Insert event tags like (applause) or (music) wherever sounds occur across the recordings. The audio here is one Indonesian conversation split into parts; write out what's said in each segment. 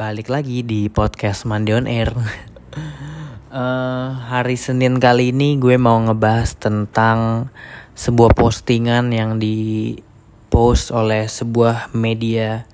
balik lagi di podcast Mandi on Air. uh, (laughs) hari Senin kali ini gue mau ngebahas tentang sebuah postingan yang di post oleh sebuah media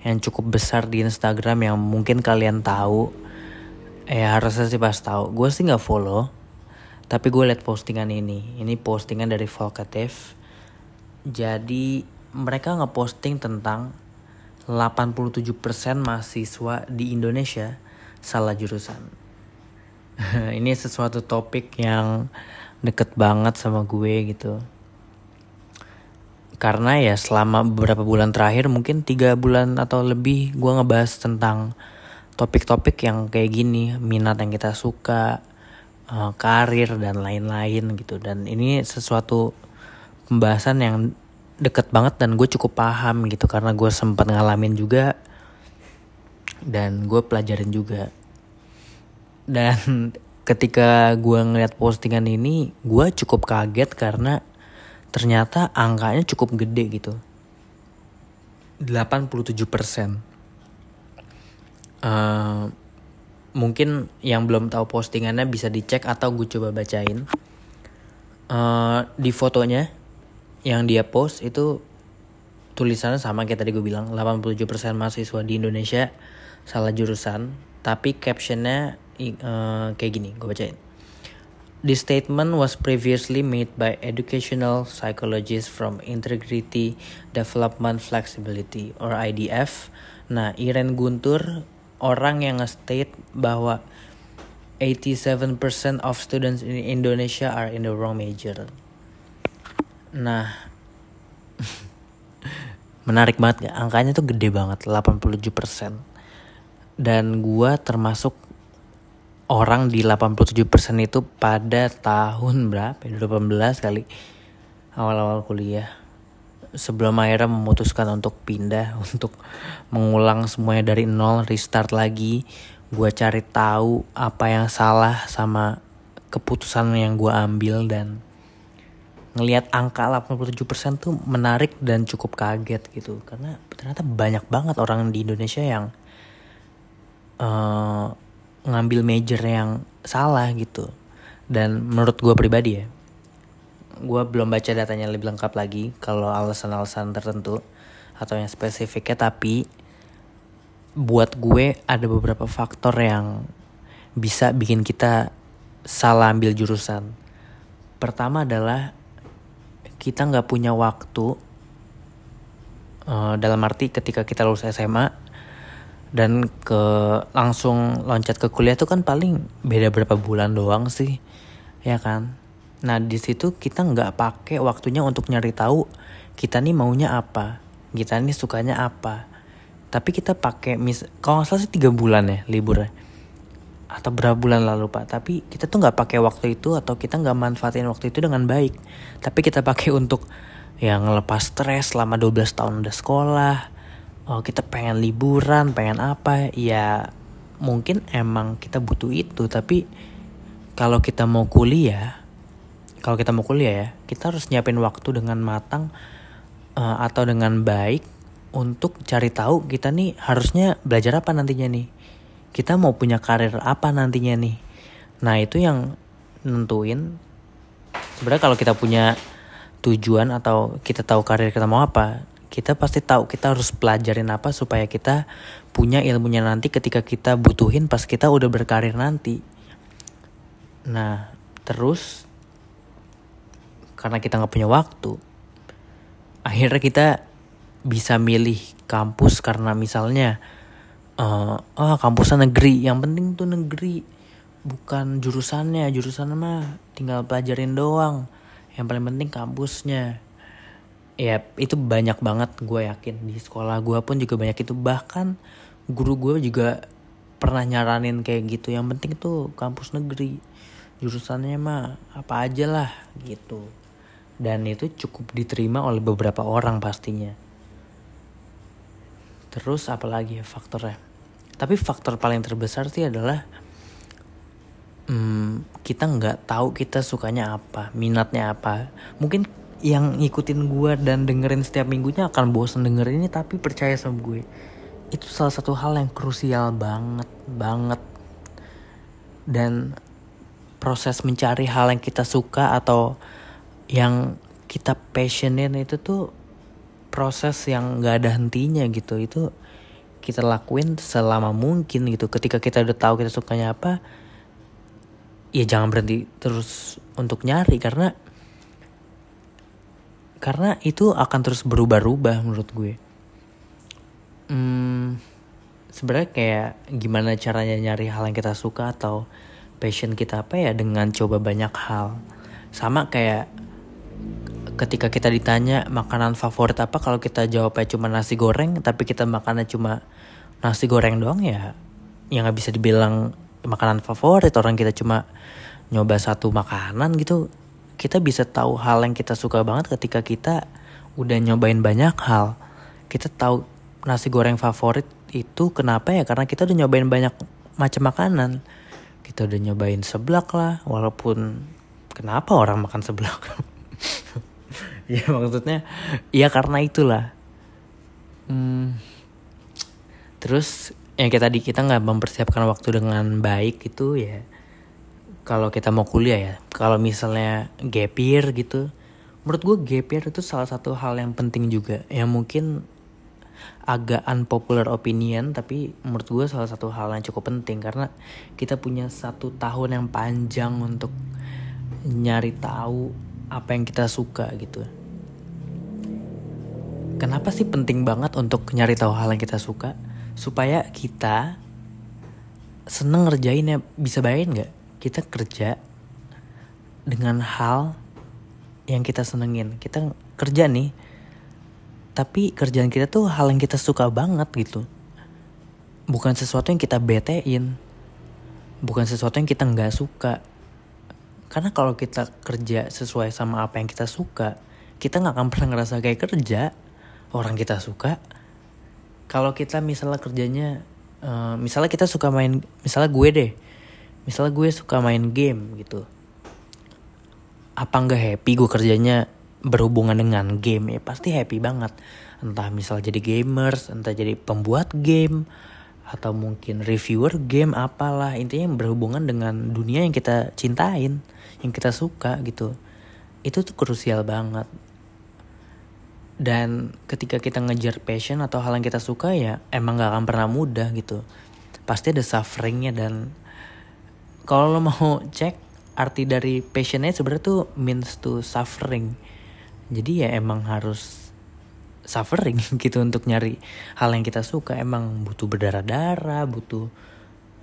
yang cukup besar di Instagram yang mungkin kalian tahu. Eh harusnya sih pas tahu. Gue sih nggak follow, tapi gue liat postingan ini. Ini postingan dari Volkatif. Jadi mereka ngeposting tentang 87% mahasiswa di Indonesia salah jurusan. (laughs) ini sesuatu topik yang deket banget sama gue gitu. Karena ya selama beberapa bulan terakhir mungkin tiga bulan atau lebih gue ngebahas tentang topik-topik yang kayak gini, minat yang kita suka, uh, karir dan lain-lain gitu. Dan ini sesuatu pembahasan yang deket banget dan gue cukup paham gitu karena gue sempat ngalamin juga dan gue pelajarin juga. Dan (laughs) ketika gue ngeliat postingan ini gue cukup kaget karena ternyata angkanya cukup gede gitu. 87 persen. Uh, mungkin yang belum tahu postingannya bisa dicek atau gue coba bacain. Uh, di fotonya yang dia post itu tulisannya sama kayak tadi gue bilang 87% mahasiswa di Indonesia salah jurusan tapi captionnya uh, kayak gini gue bacain This statement was previously made by educational psychologists from Integrity Development Flexibility or IDF. Nah, Iren Guntur orang yang nge-state bahwa 87% of students in Indonesia are in the wrong major. Nah, menarik banget gak? Angkanya tuh gede banget, 87%. Dan gue termasuk orang di 87% itu pada tahun berapa? 18 ya? kali. Awal-awal kuliah. Sebelum akhirnya memutuskan untuk pindah, (laughs) untuk mengulang semuanya dari nol, restart lagi. Gue cari tahu apa yang salah sama keputusan yang gue ambil dan ngelihat angka 87% tuh menarik dan cukup kaget gitu. Karena ternyata banyak banget orang di Indonesia yang uh, ngambil major yang salah gitu. Dan menurut gue pribadi ya gue belum baca datanya lebih lengkap lagi kalau alasan-alasan tertentu atau yang spesifiknya tapi buat gue ada beberapa faktor yang bisa bikin kita salah ambil jurusan. Pertama adalah kita nggak punya waktu uh, dalam arti ketika kita lulus SMA dan ke langsung loncat ke kuliah itu kan paling beda berapa bulan doang sih ya kan? Nah di situ kita nggak pakai waktunya untuk nyari tahu kita nih maunya apa kita nih sukanya apa. Tapi kita pakai mis kalau nggak salah sih tiga bulan ya liburnya atau berapa bulan lalu pak. Tapi kita tuh nggak pakai waktu itu atau kita nggak manfaatin waktu itu dengan baik. Tapi kita pakai untuk yang ngelepas stres selama 12 tahun udah sekolah. Oh kita pengen liburan pengen apa ya mungkin emang kita butuh itu. Tapi kalau kita mau kuliah kalau kita mau kuliah ya kita harus nyiapin waktu dengan matang uh, atau dengan baik untuk cari tahu kita nih harusnya belajar apa nantinya nih kita mau punya karir apa nantinya nih? Nah itu yang nentuin sebenarnya kalau kita punya tujuan atau kita tahu karir kita mau apa kita pasti tahu kita harus pelajarin apa supaya kita punya ilmunya nanti ketika kita butuhin pas kita udah berkarir nanti. Nah terus karena kita nggak punya waktu akhirnya kita bisa milih kampus karena misalnya uh, oh kampusnya negeri. Yang penting tuh negeri. Bukan jurusannya. Jurusan mah tinggal pelajarin doang. Yang paling penting kampusnya. Ya itu banyak banget gue yakin. Di sekolah gue pun juga banyak itu. Bahkan guru gue juga pernah nyaranin kayak gitu. Yang penting tuh kampus negeri. Jurusannya mah apa aja lah gitu. Dan itu cukup diterima oleh beberapa orang pastinya. Terus apalagi ya faktornya tapi faktor paling terbesar sih adalah hmm, kita nggak tahu kita sukanya apa minatnya apa. Mungkin yang ngikutin gue dan dengerin setiap minggunya akan bosan dengerin ini tapi percaya sama gue. Itu salah satu hal yang krusial banget banget. Dan proses mencari hal yang kita suka atau yang kita passionin itu tuh proses yang gak ada hentinya gitu. Itu kita lakuin selama mungkin gitu. Ketika kita udah tahu kita sukanya apa ya jangan berhenti terus untuk nyari karena karena itu akan terus berubah-ubah menurut gue. Hmm, sebenarnya kayak gimana caranya nyari hal yang kita suka atau passion kita apa ya dengan coba banyak hal. Sama kayak ketika kita ditanya makanan favorit apa kalau kita jawabnya cuma nasi goreng tapi kita makannya cuma nasi goreng doang ya yang nggak bisa dibilang makanan favorit. Orang kita cuma nyoba satu makanan gitu. Kita bisa tahu hal yang kita suka banget ketika kita udah nyobain banyak hal. Kita tahu nasi goreng favorit itu kenapa ya? Karena kita udah nyobain banyak macam makanan. Kita udah nyobain seblak lah walaupun kenapa orang makan seblak (laughs) ya maksudnya ya karena itulah. Hmm, terus yang kita tadi kita nggak mempersiapkan waktu dengan baik itu ya. Kalau kita mau kuliah ya kalau misalnya gap year gitu menurut gue gap year itu salah satu hal yang penting juga. Yang mungkin agak unpopular opinion tapi menurut gue salah satu hal yang cukup penting. Karena kita punya satu tahun yang panjang untuk nyari tahu apa yang kita suka gitu kenapa sih penting banget untuk nyari tahu hal yang kita suka? Supaya kita seneng ngerjainnya. Bisa bayangin nggak? Kita kerja dengan hal yang kita senengin. Kita kerja nih tapi kerjaan kita tuh hal yang kita suka banget gitu. Bukan sesuatu yang kita betein. Bukan sesuatu yang kita nggak suka. Karena kalau kita kerja sesuai sama apa yang kita suka kita nggak akan pernah ngerasa kayak kerja orang kita suka kalau kita misalnya kerjanya uh, misalnya kita suka main misalnya gue deh misalnya gue suka main game gitu. Apa nggak happy gue kerjanya berhubungan dengan game? Ya pasti happy banget. Entah misal jadi gamers entah jadi pembuat game atau mungkin reviewer game apalah. Intinya yang berhubungan dengan dunia yang kita cintain yang kita suka gitu. Itu tuh krusial banget dan ketika kita ngejar passion atau hal yang kita suka ya emang gak akan pernah mudah gitu. Pasti ada sufferingnya dan kalau lo mau cek arti dari passionnya sebenarnya tuh means to suffering. Jadi ya emang harus suffering (laughs) gitu untuk nyari hal yang kita suka. Emang butuh berdarah-darah butuh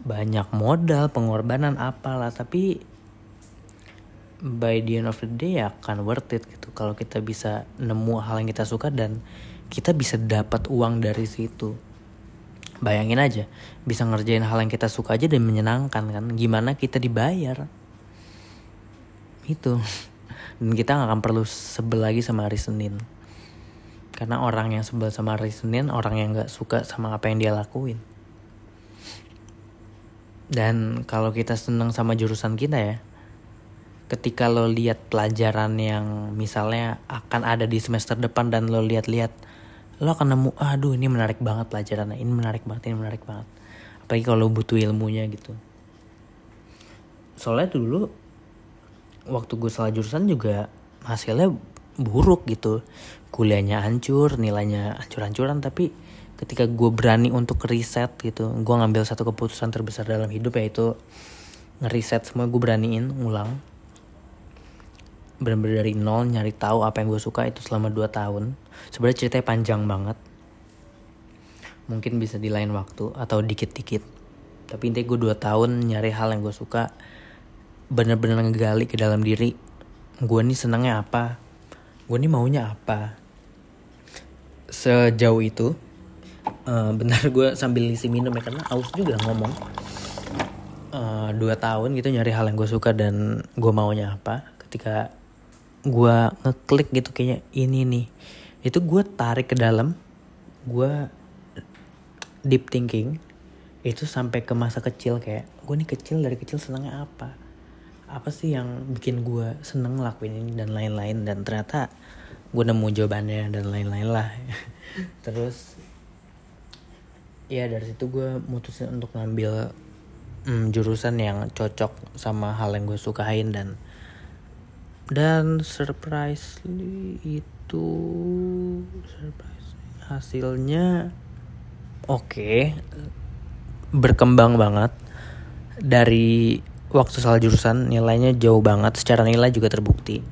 banyak modal pengorbanan apalah. Tapi by the end of the day akan worth it gitu. Kalau kita bisa nemu hal yang kita suka dan kita bisa dapat uang dari situ. Bayangin aja bisa ngerjain hal yang kita suka aja dan menyenangkan kan. Gimana kita dibayar? Itu. (laughs) Dan kita gak akan perlu sebel lagi sama hari Senin. Karena orang yang sebel sama hari Senin orang yang gak suka sama apa yang dia lakuin. Dan kalau kita seneng sama jurusan kita ya ketika lo lihat pelajaran yang misalnya akan ada di semester depan dan lo lihat-lihat lo akan nemu aduh ini menarik banget pelajarannya ini menarik banget ini menarik banget. Apalagi kalau butuh ilmunya gitu. Soalnya dulu waktu gue salah jurusan juga hasilnya buruk gitu. Kuliahnya hancur nilainya hancur-hancuran tapi ketika gue berani untuk riset gitu gue ngambil satu keputusan terbesar dalam hidup yaitu ngeriset semua gue beraniin ngulang benar-benar dari nol nyari tahu apa yang gue suka itu selama 2 tahun. Sebenarnya ceritanya panjang banget. Mungkin bisa di lain waktu atau dikit-dikit. Tapi intinya gue 2 tahun nyari hal yang gue suka bener-bener ngegali ke dalam diri. Gue nih senangnya apa? Gue nih maunya apa? Sejauh itu uh, benar gue sambil isi minum ya karena aus juga ngomong. Uh, dua tahun gitu nyari hal yang gue suka dan gue maunya apa. Ketika gue ngeklik gitu kayaknya ini nih. Itu gue tarik ke dalam gue deep thinking itu sampai ke masa kecil kayak gue nih kecil dari kecil senangnya apa? Apa sih yang bikin gue seneng lakuin ini? Dan lain-lain dan ternyata gue nemu jawabannya dan lain-lain lah. (laughs) Terus ya dari situ gue mutusin untuk ngambil mm, jurusan yang cocok sama hal yang gue sukain dan dan surprisingly itu surprise hasilnya oke okay. berkembang banget. Dari waktu salah jurusan nilainya jauh banget secara nilai juga terbukti.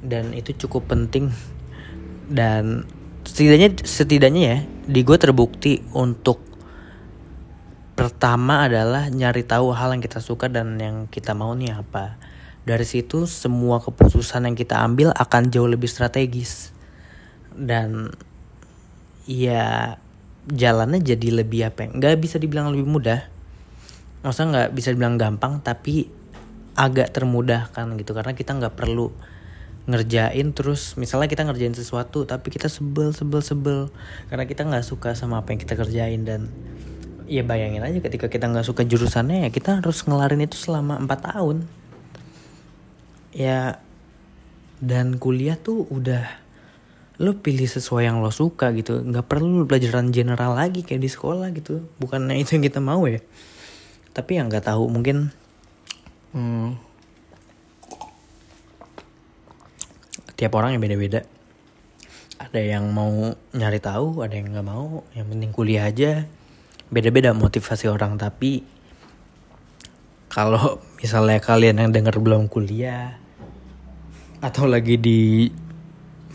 Dan itu cukup penting. Dan setidaknya setidaknya ya di gue terbukti untuk pertama adalah nyari tahu hal yang kita suka dan yang kita mau nih apa dari situ semua keputusan yang kita ambil akan jauh lebih strategis. Dan ya jalannya jadi lebih apa ya, nggak bisa dibilang lebih mudah. Masa nggak bisa dibilang gampang tapi agak termudahkan gitu. Karena kita nggak perlu ngerjain terus misalnya kita ngerjain sesuatu tapi kita sebel sebel sebel. Karena kita nggak suka sama apa yang kita kerjain. Dan ya bayangin aja ketika kita nggak suka jurusannya ya kita harus ngelarin itu selama empat tahun ya dan kuliah tuh udah lo pilih sesuai yang lo suka gitu. Nggak perlu pelajaran general lagi kayak di sekolah gitu. Bukannya itu yang kita mau ya. Tapi yang nggak tahu mungkin hmm, tiap orang yang beda-beda. Ada yang mau nyari tahu ada yang nggak mau. Yang penting kuliah aja. Beda-beda motivasi orang. Tapi kalau misalnya kalian yang denger belum kuliah atau lagi di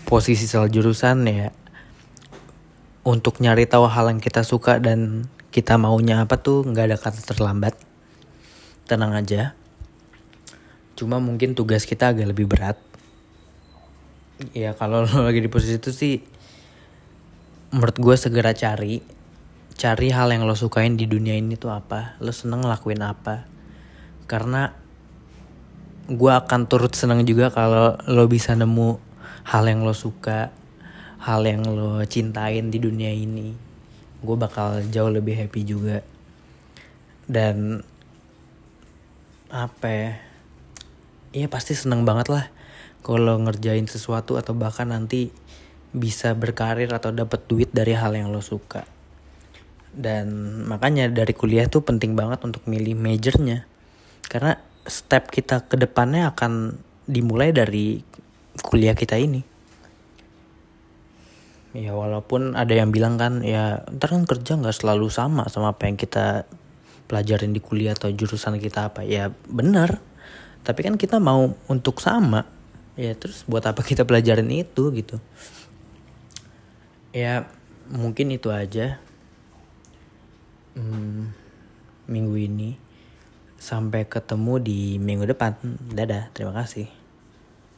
posisi salah jurusan ya untuk nyari tahu hal yang kita suka dan kita maunya apa tuh nggak ada kata terlambat. Tenang aja. Cuma mungkin tugas kita agak lebih berat. Ya kalau (laughs) lo lagi di posisi itu sih menurut gue segera cari. Cari hal yang lo sukain di dunia ini tuh apa? Lo seneng ngelakuin apa? Karena gue akan turut seneng juga kalau lo bisa nemu hal yang lo suka hal yang lo cintain di dunia ini gue bakal jauh lebih happy juga dan apa ya Iya pasti seneng banget lah kalau ngerjain sesuatu atau bahkan nanti bisa berkarir atau dapat duit dari hal yang lo suka. Dan makanya dari kuliah tuh penting banget untuk milih majornya. Karena step kita ke depannya akan dimulai dari kuliah kita ini. Ya walaupun ada yang bilang kan ya ntar kan kerja nggak selalu sama sama apa yang kita pelajarin di kuliah atau jurusan kita apa. Ya benar. Tapi kan kita mau untuk sama. Ya terus buat apa kita pelajarin itu gitu. Ya mungkin itu aja. Hmm, minggu ini sampai ketemu di minggu depan. Dadah terima kasih